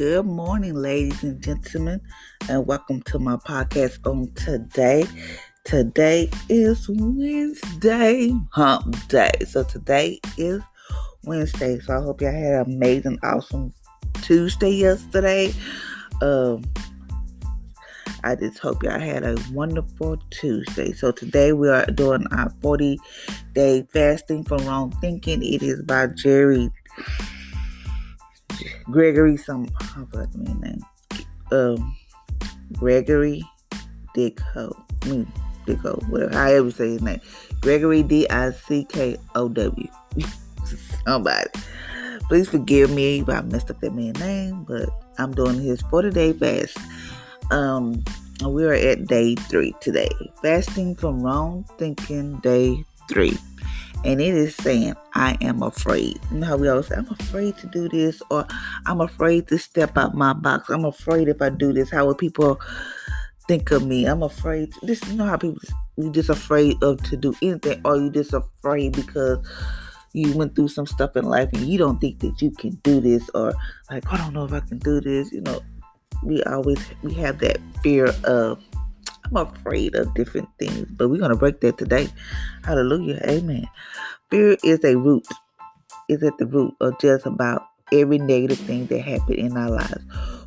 Good morning, ladies and gentlemen, and welcome to my podcast on today. Today is Wednesday, hump day. So, today is Wednesday. So, I hope y'all had an amazing, awesome Tuesday yesterday. Um, I just hope y'all had a wonderful Tuesday. So, today we are doing our 40 day fasting from wrong thinking. It is by Jerry Gregory, some I forgot the main name. Um, Gregory Dickow. I mean, Dickow, whatever, however you say his name. Gregory D I C K O W. Somebody. Please forgive me if I messed up that man's name, but I'm doing his 40 day fast. Um, and we are at day three today. Fasting from wrong thinking, day three and it is saying, I am afraid. You know how we always say, I'm afraid to do this, or I'm afraid to step out my box. I'm afraid if I do this, how will people think of me? I'm afraid. To, this, you know how people, you just afraid of to do anything, or you just afraid because you went through some stuff in life and you don't think that you can do this, or like, I don't know if I can do this. You know, we always, we have that fear of, I'm afraid of different things, but we're going to break that today. Hallelujah. Amen. Fear is a root, is at the root of just about every negative thing that happened in our lives.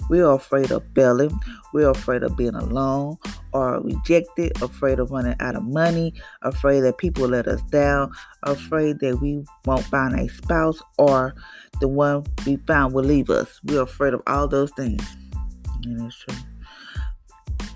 We are afraid of failing. We are afraid of being alone or rejected, afraid of running out of money, afraid that people let us down, afraid that we won't find a spouse or the one we found will leave us. We're afraid of all those things. And that's true.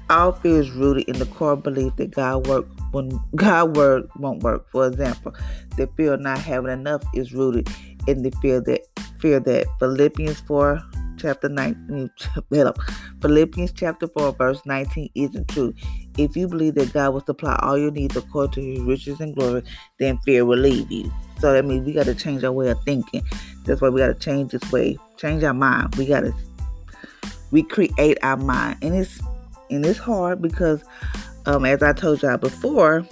All fear is rooted in the core belief that God work when God word won't work. For example, the fear of not having enough is rooted in the fear that fear that Philippians 4 chapter 19 Philippians chapter 4 verse 19 isn't true. If you believe that God will supply all your needs according to his riches and glory, then fear will leave you. So that means we got to change our way of thinking. That's why we got to change this way, change our mind. We got to we create our mind. And it's and it's hard because, um, as I told y'all before,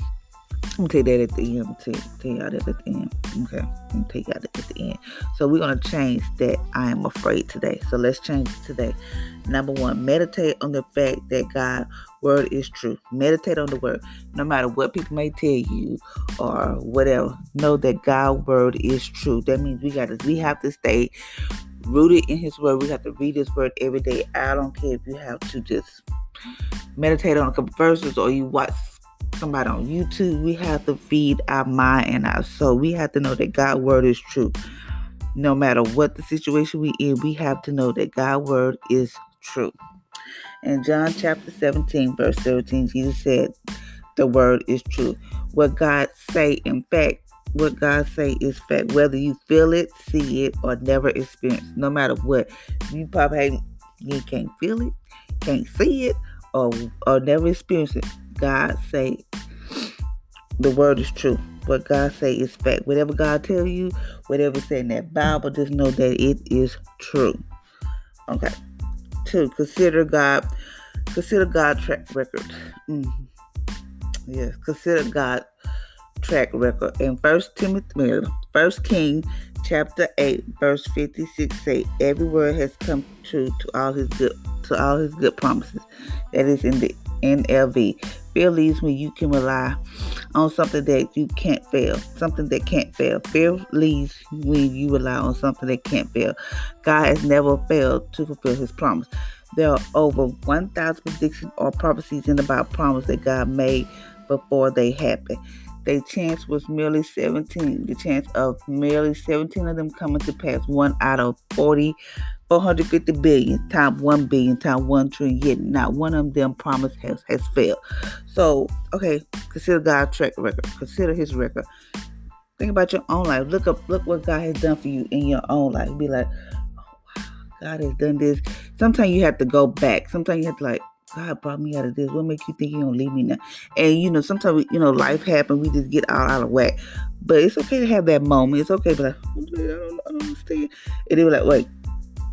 I'm gonna take that at the end. Tell, tell y'all that at the end. Okay, I'm gonna take y'all that at the end. So we're gonna change that. I am afraid today. So let's change it today. Number one, meditate on the fact that God' word is true. Meditate on the word, no matter what people may tell you or whatever. Know that God' word is true. That means we got to. We have to stay rooted in His word. We have to read His word every day. I don't care if you have to just meditate on a couple verses or you watch somebody on YouTube. We have to feed our mind and our soul. We have to know that God's word is true. No matter what the situation we in, we have to know that God's word is true. In John chapter 17, verse 17, Jesus said, The word is true. What God say, in fact, what God say is fact. Whether you feel it, see it, or never experience, no matter what. You probably you can't feel it, can't see it, or or never experience it. God say the word is true. What God say is fact. Whatever God tell you, whatever say in that Bible, just know that it is true. Okay. Two, consider God, consider God track record. Mm. Yes, consider God track record. In First Timothy, First King, chapter eight, verse fifty-six, say, "Every word has come true to all His good to all His good promises." That is in the NLV. Fear leaves when you can rely on something that you can't fail, something that can't fail. Fear leaves when you rely on something that can't fail. God has never failed to fulfill His promise. There are over 1,000 predictions or prophecies in Bible promise that God made before they happen. The chance was merely 17. The chance of merely 17 of them coming to pass, one out of 40, 450 billion, time 1 billion, time 1 trillion. Yet not one of them promise has, has failed. So, okay, consider God's track record. Consider his record. Think about your own life. Look up, look what God has done for you in your own life. Be like, oh wow, God has done this. Sometimes you have to go back. Sometimes you have to like, God brought me out of this. What makes you think He gonna leave me now? And you know, sometimes you know, life happens. We just get all out of whack. But it's okay to have that moment. It's okay, but like, oh, I don't, I don't understand. And they were like, wait,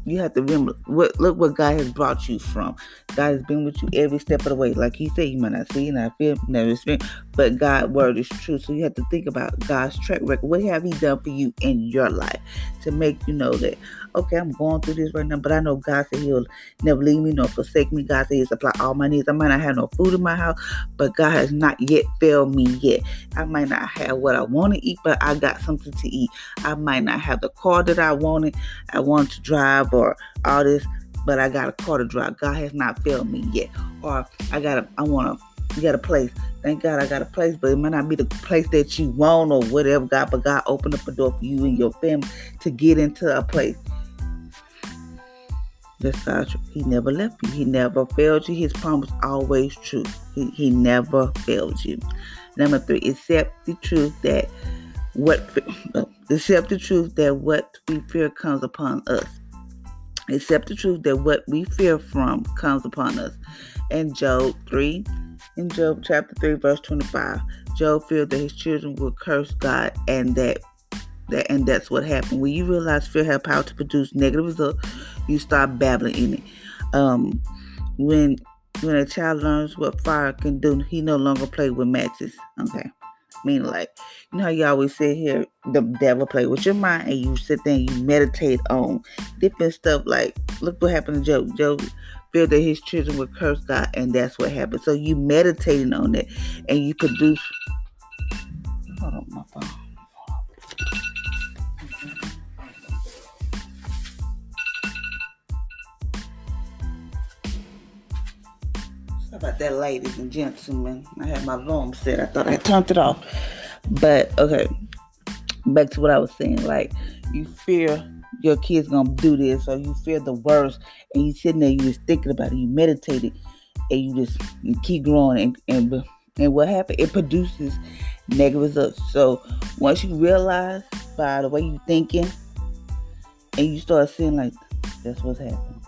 You have to remember what look what God has brought you from. God has been with you every step of the way. Like he said, you might not see, not feel, never experience, but God's word is true. So you have to think about God's track record. What have He done for you in your life to make you know that okay, I'm going through this right now, but I know God said He'll never leave me nor forsake me. God said He'll supply all my needs. I might not have no food in my house, but God has not yet failed me yet. I might not have what I want to eat, but I got something to eat. I might not have the car that I wanted, I want to drive or all this, but I got a car to drive. God has not failed me yet. Or I got I want to you got a place. Thank God I got a place, but it might not be the place that you want or whatever, God. But God opened up a door for you and your family to get into a place. God. He never left you. He never failed you. His promise always true. He, he never failed you. Number three, accept the truth that what accept the truth that what we fear comes upon us. Accept the truth that what we fear from comes upon us. And Job 3, in Job chapter 3, verse 25, Job feared that his children would curse God and that that and that's what happened. When you realize fear has power to produce negative results, you start babbling in it. Um, when when a child learns what fire can do, he no longer play with matches. Okay. Meaning like, you know how you always sit here, the devil play with your mind and you sit there and you meditate on different stuff like look what happened to Job. Job feared that his children would curse God and that's what happened. So you meditating on it and you produce hold on my phone. About that, ladies and gentlemen. I had my alarm set. I thought I turned it off. But okay, back to what I was saying. Like you fear your kids gonna do this, or you fear the worst, and you sitting there, you just thinking about it, you meditated, and you just you keep growing, and and and what happened? It produces negative results. So once you realize by the way you thinking, and you start seeing like that's what's happening,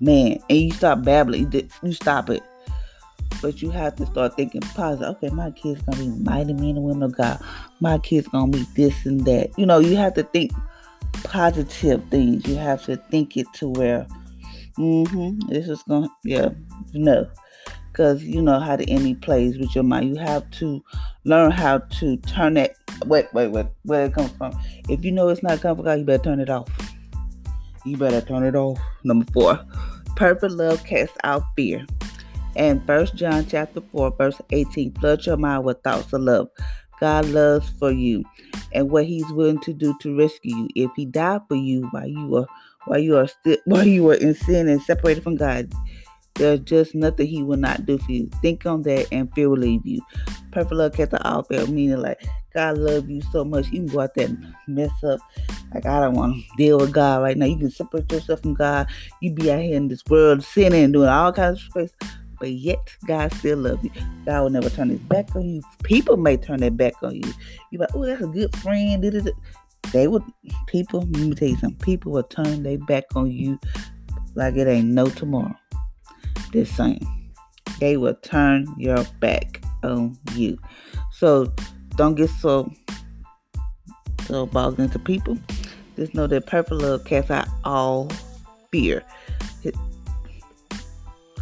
man, and you stop babbling, you stop it but you have to start thinking positive. Okay, my kids gonna be mighty men and women of God. My kids gonna be this and that. You know, you have to think positive things. You have to think it to where, mm-hmm, this is gonna, yeah, no, because you know how the enemy plays with your mind. You have to learn how to turn that. Wait, wait, wait, where it comes from. If you know it's not coming from God, you better turn it off. You better turn it off. Number four, perfect love casts out fear. And First John chapter 4, verse 18, flood your mind with thoughts of love. God loves for you and what he's willing to do to rescue you. If he died for you while you are while you are still while you were in sin and separated from God, there's just nothing he will not do for you. Think on that and fear will leave you. Perfect love cast out fear, meaning like God love you so much. You can go out there and mess up. Like I don't want to deal with God right now. You can separate yourself from God. You be out here in this world sinning and doing all kinds of space but yet God still loves you. God will never turn his back on you. People may turn their back on you. You're like, oh, that's a good friend. They would, people, let me tell you something. People will turn their back on you like it ain't no tomorrow. This same. They will turn your back on you. So don't get so so bogged into people. Just know that perfect love casts out all fear.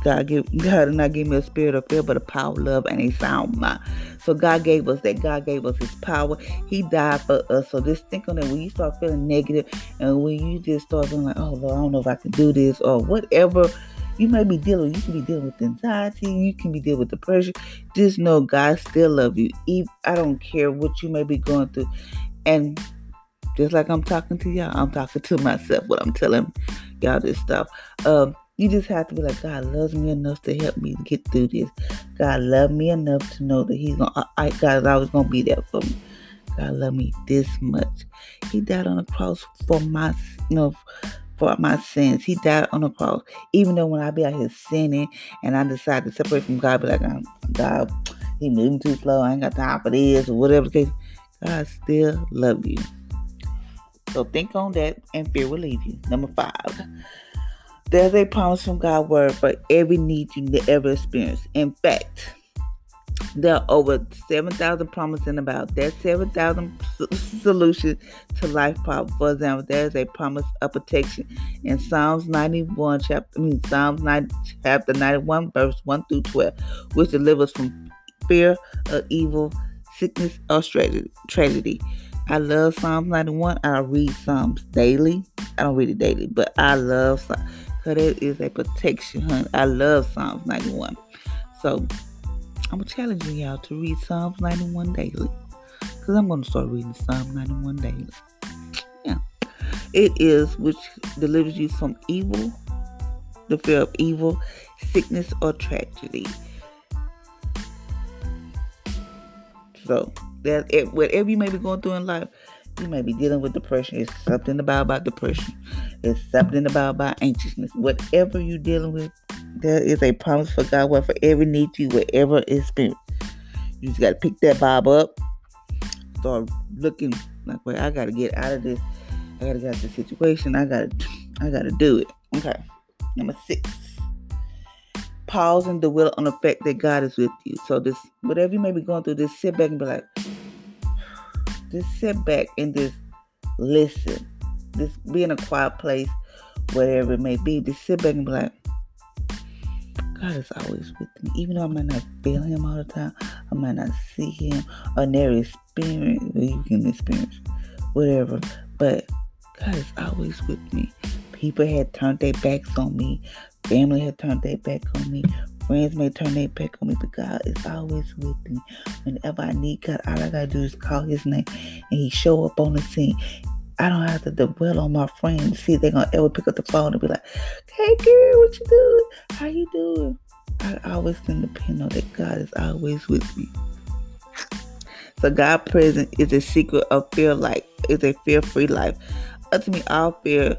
God God not give me a spirit of fear, but a power, love, and a sound mind. So God gave us that. God gave us His power. He died for us. So just think on that. When you start feeling negative, and when you just start feeling like, oh Lord, I don't know if I can do this, or whatever you may be dealing. You can be dealing with anxiety. You can be dealing with depression. Just know God still love you. I don't care what you may be going through, and just like I'm talking to y'all, I'm talking to myself. What I'm telling y'all this stuff. Um, you just have to be like, God loves me enough to help me get through this. God loved me enough to know that He's gonna, I, God is always gonna be there for me. God loved me this much. He died on the cross for my, you know, for my sins. He died on the cross. Even though when I be out here sinning and I decide to separate from God, be like, God, He moving too slow. I ain't got time for this or whatever the case. God still love you. So think on that and fear will leave you. Number five. There's a promise from God's word for every need you ever experience. In fact, There are over 7,000 promises in about that 7,000 solutions to life problems. For example, there is a promise of protection in Psalms 91, chapter, I mean, Psalms 9, chapter 91, verse 1 through 12, which delivers from fear of evil, sickness, or tragedy. I love Psalms 91. I read Psalms daily. I don't read it daily, but I love Psalms because it is a protection, honey. I love Psalms 91. So I'm challenging y'all to read Psalms 91 daily. Because I'm going to start reading Psalm 91 daily. Yeah. It is which delivers you from evil, the fear of evil, sickness, or tragedy. So that eh, whatever you may be going through in life, you may be dealing with depression. It's something about about depression. It's something about about anxiousness. Whatever you're dealing with, there is a promise for God where for every need you, it's been. You just gotta pick that Bob up, start looking like well, I gotta get out of this. I gotta get out of the situation. I gotta I gotta do it. Okay. Number six. Pause and dwell on the fact that God is with you. So this whatever you may be going through, just sit back and be like, just sit back and just listen. Just be in a quiet place, whatever it may be. Just sit back and be like, God is always with me. Even though I might not feel him all the time, I might not see him or never experience, you can experience whatever. But God is always with me. People had turned their backs on me. Family had turned their back on me. Friends may turn their back on me, but God is always with me. Whenever I need God, all I gotta do is call His name, and He show up on the scene. I don't have to dwell on my friends. See they're gonna ever pick up the phone and be like, "Hey, girl, what you doing? How you doing?" I always can depend on that God is always with me. So God present is a secret of fear life, is a fear-free life. Ultimately, all fear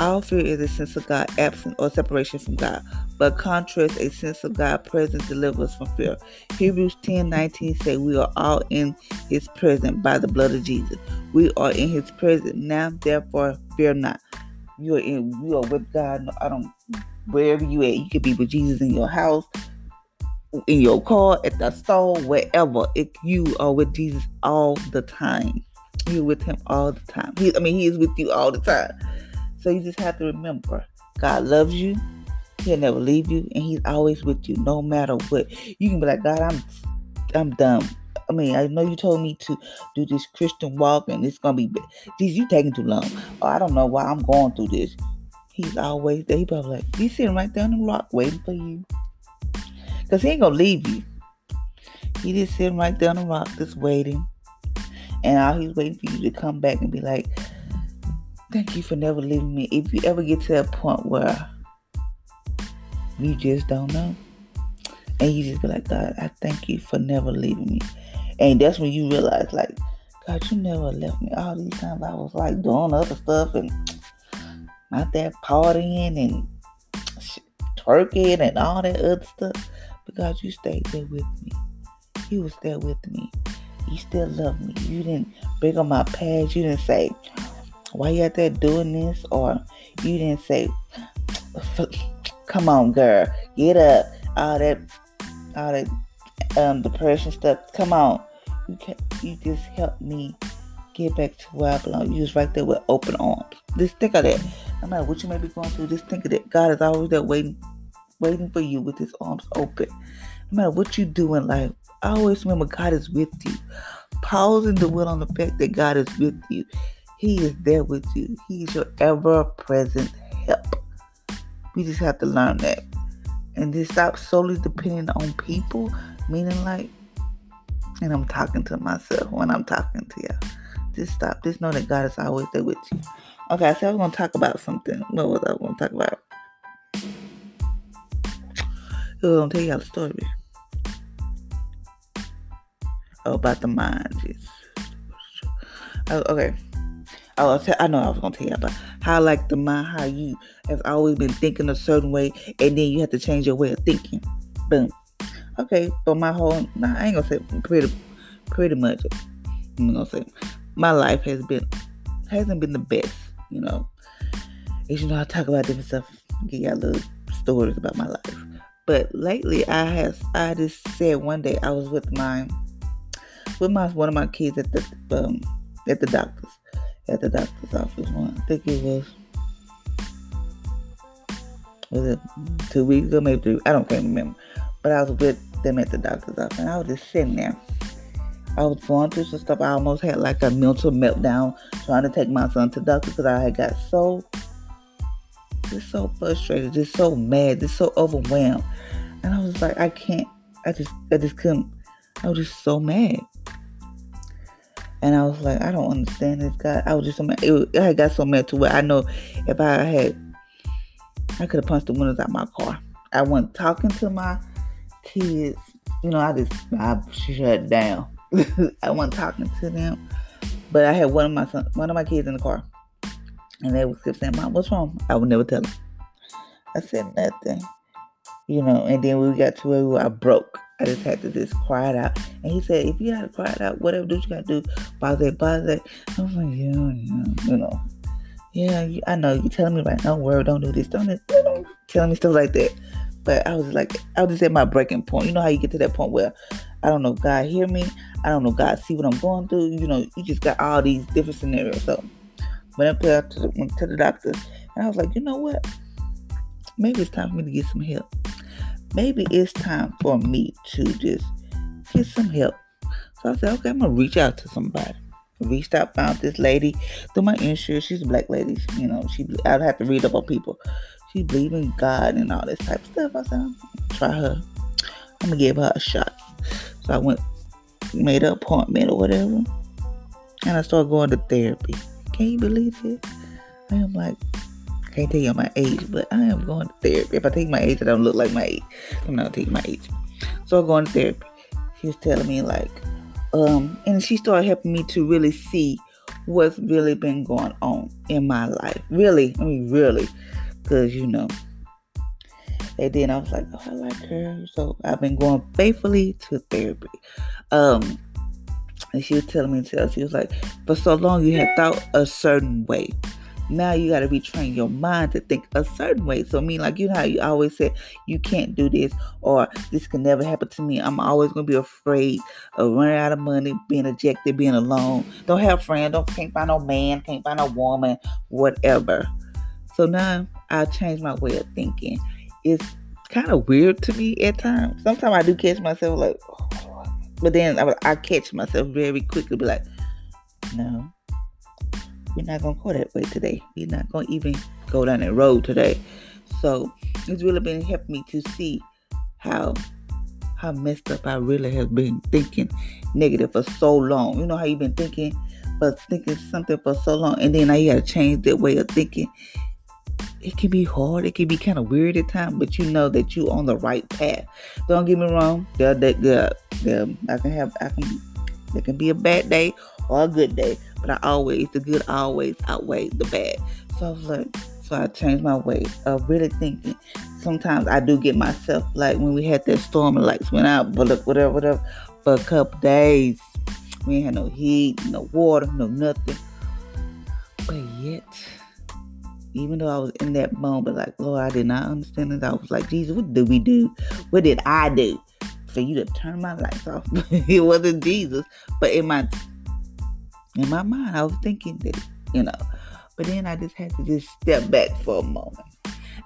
all fear is a sense of God absent or separation from God, but contrast a sense of God present delivers from fear. Hebrews 10 19 say we are all in his presence by the blood of Jesus. We are in his presence now, therefore fear not. You are in you are with God. I don't wherever you at. You could be with Jesus in your house, in your car, at the store, wherever. If you are with Jesus all the time. You're with him all the time. He, I mean, he is with you all the time. So you just have to remember God loves you. He'll never leave you, and He's always with you, no matter what. You can be like, God, I'm, I'm done. I mean, I know you told me to do this Christian walk, and it's gonna be, geez, you taking too long. Oh, I don't know why I'm going through this. He's always there. He probably like, he's sitting right there on the rock waiting for you, cause he ain't gonna leave you. He just sitting right there on the rock, just waiting, and all he's waiting for you to come back and be like, Thank you for never leaving me. If you ever get to that point where you just don't know, and you just be like, God, I thank you for never leaving me. And that's when you realize, like, God, you never left me. All these times I was like doing other stuff and not that partying and twerking and all that other stuff. But God, you stayed there with me. You was there with me. You still love me. You didn't bring on my past. You didn't say, why you out there doing this? Or you didn't say, come on, girl, get up. All that, all that um, depression stuff. Come on. You can you just help me get back to where I belong. You was right there with open arms. Just think of that. No matter what you may be going through, just think of that. God is always there waiting, waiting for you with his arms open. No matter what you do in life, always remember God is with you. Pause and dwell on the fact that God is with you. He is there with you. He is your ever present help. We just have to learn that. And just stop solely depending on people, meaning like, and I'm talking to myself when I'm talking to you. Just stop. Just know that God is always there with you. Okay, so I was going to talk about something. What was I going to talk about? I was going to tell y'all a story. Oh, about the mind. Yes. Oh, okay. I know I was gonna tell you about how like the mind, how you have always been thinking a certain way, and then you have to change your way of thinking. Boom. Okay, but my whole, nah, I ain't gonna say pretty, pretty much. I'm gonna say my life has been hasn't been the best, you know. As you know, I talk about different stuff, give y'all little stories about my life. But lately, I have I just said one day I was with my with my one of my kids at the um, at the doctor's at the doctor's office. One, I think it was was it two weeks ago, maybe three. I don't can't remember. But I was with them at the doctor's office, and I was just sitting there. I was going through some stuff. I almost had like a mental meltdown trying to take my son to doctor because I had got so, just so frustrated, just so mad, just so overwhelmed. And I was like, I can't. I just, I just couldn't. I was just so mad. And I was like, I don't understand this guy. I was just so mad. It, I got so mad to where I know if I had, I could have punched the windows out my car. I went talking to my kids. You know, I just, I shut down. I wasn't talking to them, but I had one of my son, one of my kids in the car, and they would keep saying, "Mom, what's wrong?" I would never tell them. I said nothing, you know. And then we got to where I broke. I just had to just cry it out. And he said, "If you gotta cry it out, whatever do you gotta do, bother, bother." I was like, "Yeah, you know." Yeah, I know you telling me right. now, word, don't do this, don't do this. Telling me stuff like that. But I was like, I was just at my breaking point. You know how you get to that point where I don't know, God hear me. I don't know, God see what I'm going through. You know, you just got all these different scenarios. So went up to, to, the, to the doctor and I was like, you know what? Maybe it's time for me to get some help. Maybe it's time for me to just get some help. So I said, okay, I'm gonna reach out to somebody. Reached out, found this lady through my insurance. She's a black lady. You know, she I'd have to read up on people. She believe in God and all this type of stuff. I said, try her. I'm gonna give her a shot. So I went, made an appointment or whatever, and I started going to therapy. Can you believe it? I am like, can't tell you my age, but I am going to therapy. If I take my age, I don't look like my age. I'm not taking my age. So I'm going to therapy. She was telling me like, um, and she started helping me to really see what's really been going on in my life. Really, I mean, really, because you know, and then I was like, oh, I like her. So I've been going faithfully to therapy. Um, and she was telling me, she was like, for so long you had thought a certain way. Now you got to retrain your mind to think a certain way. So, I mean, like, you know how you always said, you can't do this or this can never happen to me. I'm always going to be afraid of running out of money, being ejected, being alone. Don't have friends, don't, can't find no man, can't find no woman, whatever. So now I changed my way of thinking it's kind of weird to me at times. Sometimes I do catch myself like, oh. but then I, I catch myself very quickly, be like, no, we're not gonna go that way today. We're not gonna even go down that road today. So it's really been helping me to see how how messed up I really have been thinking negative for so long. You know how you've been thinking, but thinking something for so long, and then now you gotta change that way of thinking it can be hard. It can be kind of weird at times, but you know that you're on the right path. Don't get me wrong. There, there, there, I can have, I can, there can be a bad day or a good day, but I always, the good always outweighs the bad. So I was like, so I changed my way of really thinking. Sometimes I do get myself like when we had that storm and lights went out, but look, whatever, whatever, for a couple days. We ain't had no heat, no water, no nothing. But yet, even though I was in that moment, like, Lord, I did not understand it. I was like, Jesus, what did we do? What did I do for you to turn my lights off? it wasn't Jesus, but in my in my mind, I was thinking that, you know. But then I just had to just step back for a moment.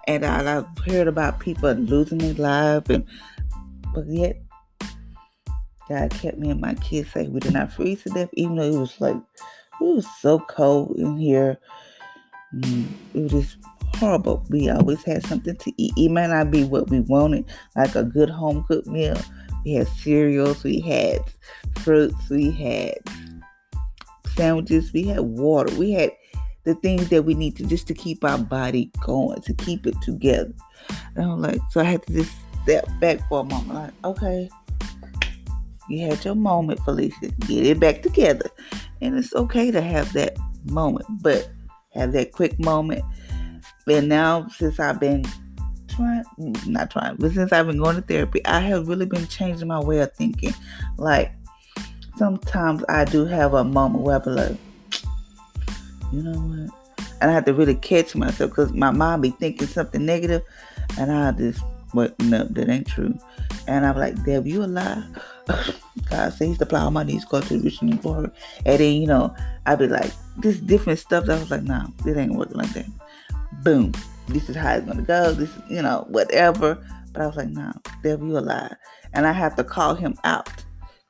And I, I heard about people losing their life, and but yet God kept me and my kids safe. We did not freeze to death, even though it was like it was so cold in here Mm, it was just horrible. We always had something to eat. It might not be what we wanted, like a good home cooked meal. We had cereals, we had fruits, we had sandwiches, we had water, we had the things that we need to just to keep our body going, to keep it together. And I'm like, so I had to just step back for a moment, like, okay, you had your moment, Felicia. Get it back together. And it's okay to have that moment. But have that quick moment. And now, since I've been trying, not trying, but since I've been going to therapy, I have really been changing my way of thinking. Like, sometimes I do have a moment where I be like, you know what? And I have to really catch myself because my mind be thinking something negative, and I just But no, that ain't true. And I'm like, Deb, you a lie. God he's supply all my needs go to rich and. And then, you know, I'd be like, this different stuff. I was like, no, this ain't working like that. Boom. This is how it's gonna go. This is, you know, whatever. But I was like, no, devil, you a lie. And I have to call him out.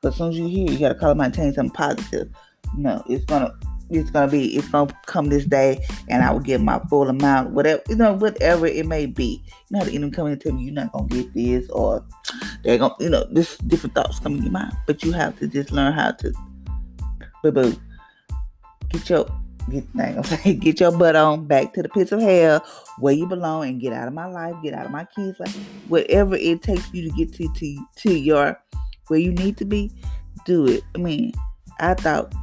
But as soon as you hear, you gotta call and change something positive. No, it's gonna it's gonna be it's gonna come this day and I will get my full amount, whatever you know, whatever it may be. You know the enemy come in and tell you you're not gonna get this or they're gonna you know, this different thoughts come in your mind. But you have to just learn how to boo boo. Get your get I'm get your butt on back to the pits of hell where you belong and get out of my life, get out of my kids' life. Whatever it takes you to get to to to your where you need to be, do it. I mean, I thought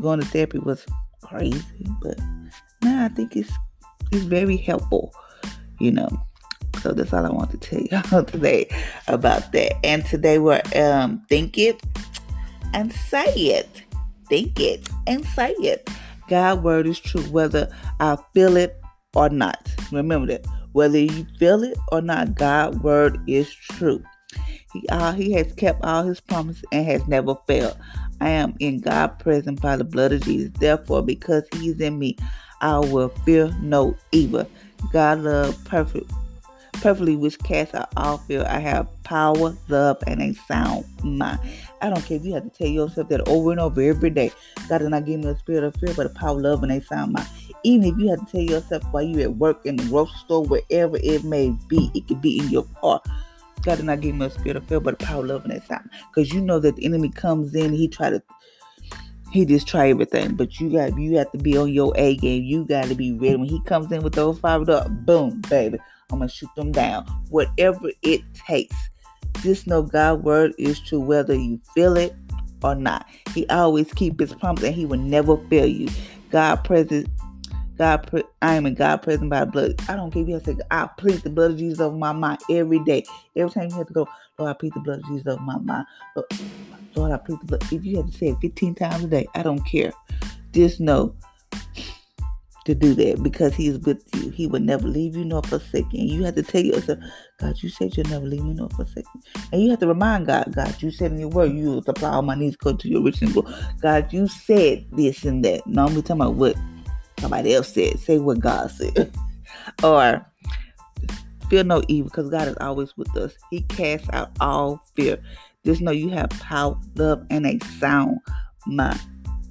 going to therapy was crazy, but now I think it's it's very helpful, you know. So that's all I want to tell you today about that. And today we're um think it and say it. Think it and say it. God word is true, whether I feel it or not. Remember that. Whether you feel it or not, God word is true. He, uh, he has kept all his promises and has never failed. I am in God present by the blood of Jesus. Therefore, because he is in me, I will fear no evil. God love perfect perfectly which casts out all fear. I have power, love, and a sound mind. I don't care if you have to tell yourself that over and over every day. God did not give me a spirit of fear, but a power, love, and a sound mind. Even if you have to tell yourself while you're at work, in the grocery store, wherever it may be, it could be in your car. God did not give me a spirit of fear, but a power, love, and a sound. Because you know that the enemy comes in, he try to he just try everything. But you got you have to be on your A game. You got to be ready when he comes in with those five up. Boom, baby. I'm gonna shoot them down. Whatever it takes. Just know God's word is true, whether you feel it or not. He always keep his promise and he will never fail you. God present God, I am in God present by blood. I don't if you to say, I plead the blood of Jesus over my mind every day. Every time you have to go, Lord, I plead the blood of Jesus over my mind. Lord, Lord, I plead the blood. If you have to say it 15 times a day, I don't care. Just know to do that because He is with you. He will never leave you nor forsake you. And you have to tell yourself, God, you said you'll never leave me nor forsake me. And you have to remind God, God, you said in your word, you will supply all my needs according to your rich and. God, you said this and that. No, I'm talking about what somebody else said. Say what God said. or feel no evil because God is always with us. He casts out all fear. Just know you have power, love, and a sound mind.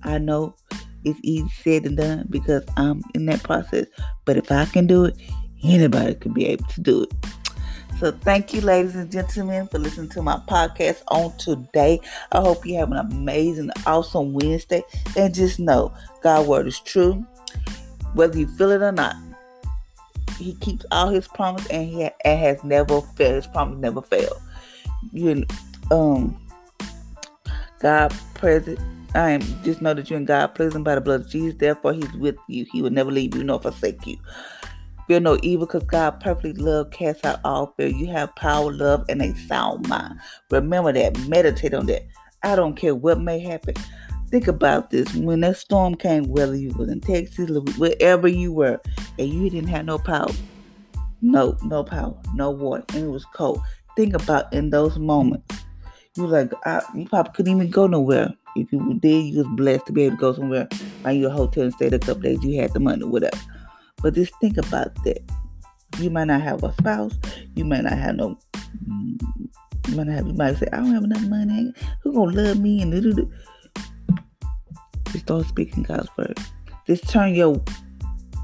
I know it's easy said and done because I'm in that process. But if I can do it, anybody can be able to do it. So thank you, ladies and gentlemen, for listening to my podcast on today. I hope you have an amazing, awesome Wednesday. And just know God's word is true, whether you feel it or not. He keeps all his promise and he ha- and has never failed. His promise never failed. You um God present I am just know that you're in God, pleasing by the blood of Jesus. Therefore, He's with you. He will never leave you nor forsake you. Fear no evil, because God perfectly love casts out all fear. You have power, love, and a sound mind. Remember that. Meditate on that. I don't care what may happen. Think about this. When that storm came, whether you was in Texas, wherever you were, and you didn't have no power, no, no power, no water, and it was cold. Think about in those moments. You like, I, you probably couldn't even go nowhere. If you did, you was blessed to be able to go somewhere, find you a hotel and stay a couple days. You had the money, whatever. But just think about that. You might not have a spouse. You might not have no. Mm, you might not have. You might say, "I don't have enough money. Who gonna love me?" And do. Just start speaking God's word. Just turn your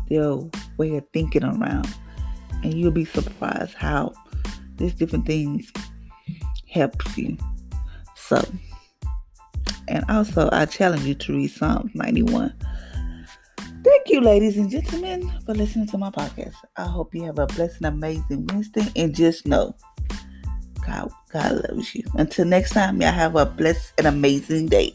your way of thinking around, and you'll be surprised how these different things helps you. So. And also, I challenge you to read Psalms 91. Thank you, ladies and gentlemen, for listening to my podcast. I hope you have a blessed and amazing Wednesday. And just know, God, God loves you. Until next time, y'all have a blessed and amazing day.